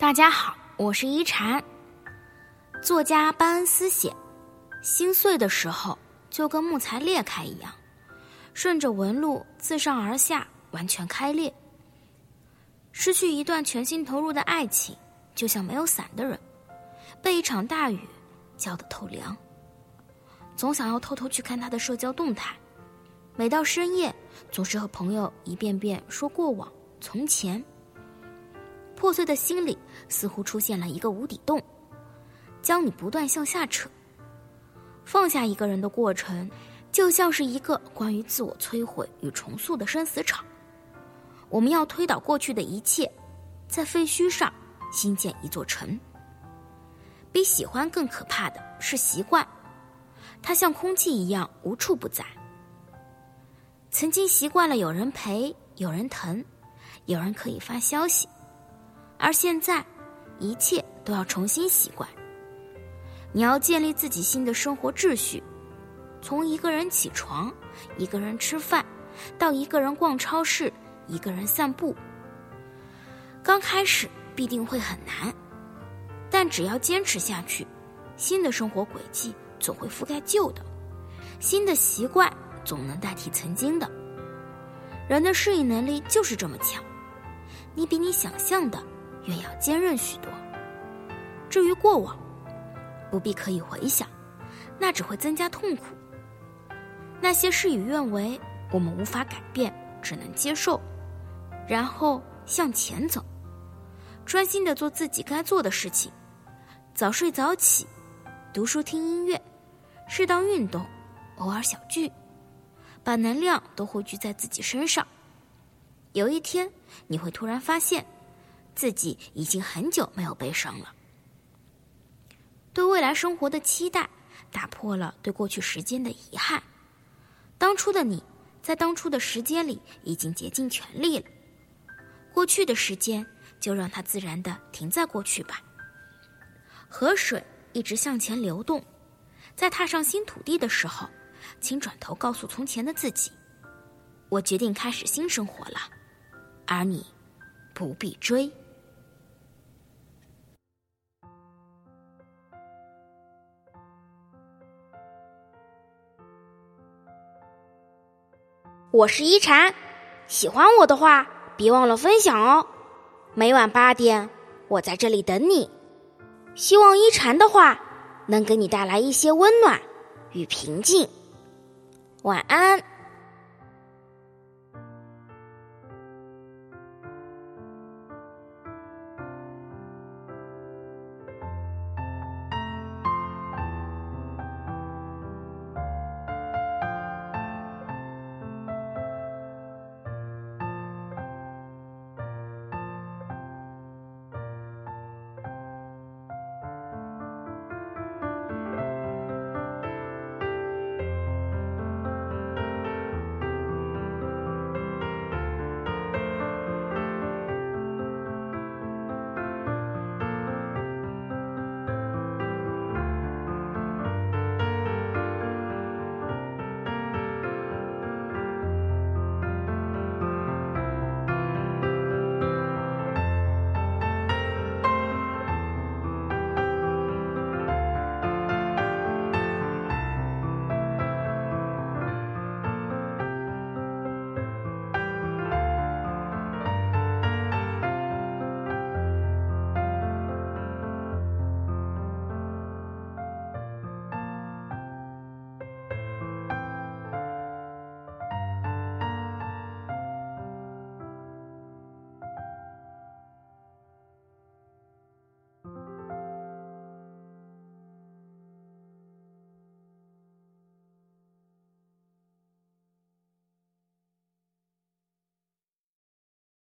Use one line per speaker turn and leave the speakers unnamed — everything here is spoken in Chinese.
大家好，我是一禅。作家巴恩斯写，心碎的时候就跟木材裂开一样，顺着纹路自上而下完全开裂。失去一段全心投入的爱情，就像没有伞的人，被一场大雨浇得透凉。总想要偷偷去看他的社交动态，每到深夜，总是和朋友一遍遍说过往从前。破碎的心里似乎出现了一个无底洞，将你不断向下扯。放下一个人的过程，就像是一个关于自我摧毁与重塑的生死场。我们要推倒过去的一切，在废墟上新建一座城。比喜欢更可怕的是习惯，它像空气一样无处不在。曾经习惯了有人陪，有人疼，有人可以发消息。而现在，一切都要重新习惯。你要建立自己新的生活秩序，从一个人起床，一个人吃饭，到一个人逛超市，一个人散步。刚开始必定会很难，但只要坚持下去，新的生活轨迹总会覆盖旧的，新的习惯总能代替曾经的。人的适应能力就是这么强，你比你想象的。越要坚韧许多。至于过往，不必刻意回想，那只会增加痛苦。那些事与愿违，我们无法改变，只能接受，然后向前走，专心的做自己该做的事情，早睡早起，读书听音乐，适当运动，偶尔小聚，把能量都汇聚在自己身上。有一天，你会突然发现。自己已经很久没有悲伤了。对未来生活的期待，打破了对过去时间的遗憾。当初的你，在当初的时间里已经竭尽全力了。过去的时间，就让它自然的停在过去吧。河水一直向前流动，在踏上新土地的时候，请转头告诉从前的自己：“我决定开始新生活了。”而你，不必追。
我是一禅，喜欢我的话，别忘了分享哦。每晚八点，我在这里等你。希望一禅的话能给你带来一些温暖与平静。晚安。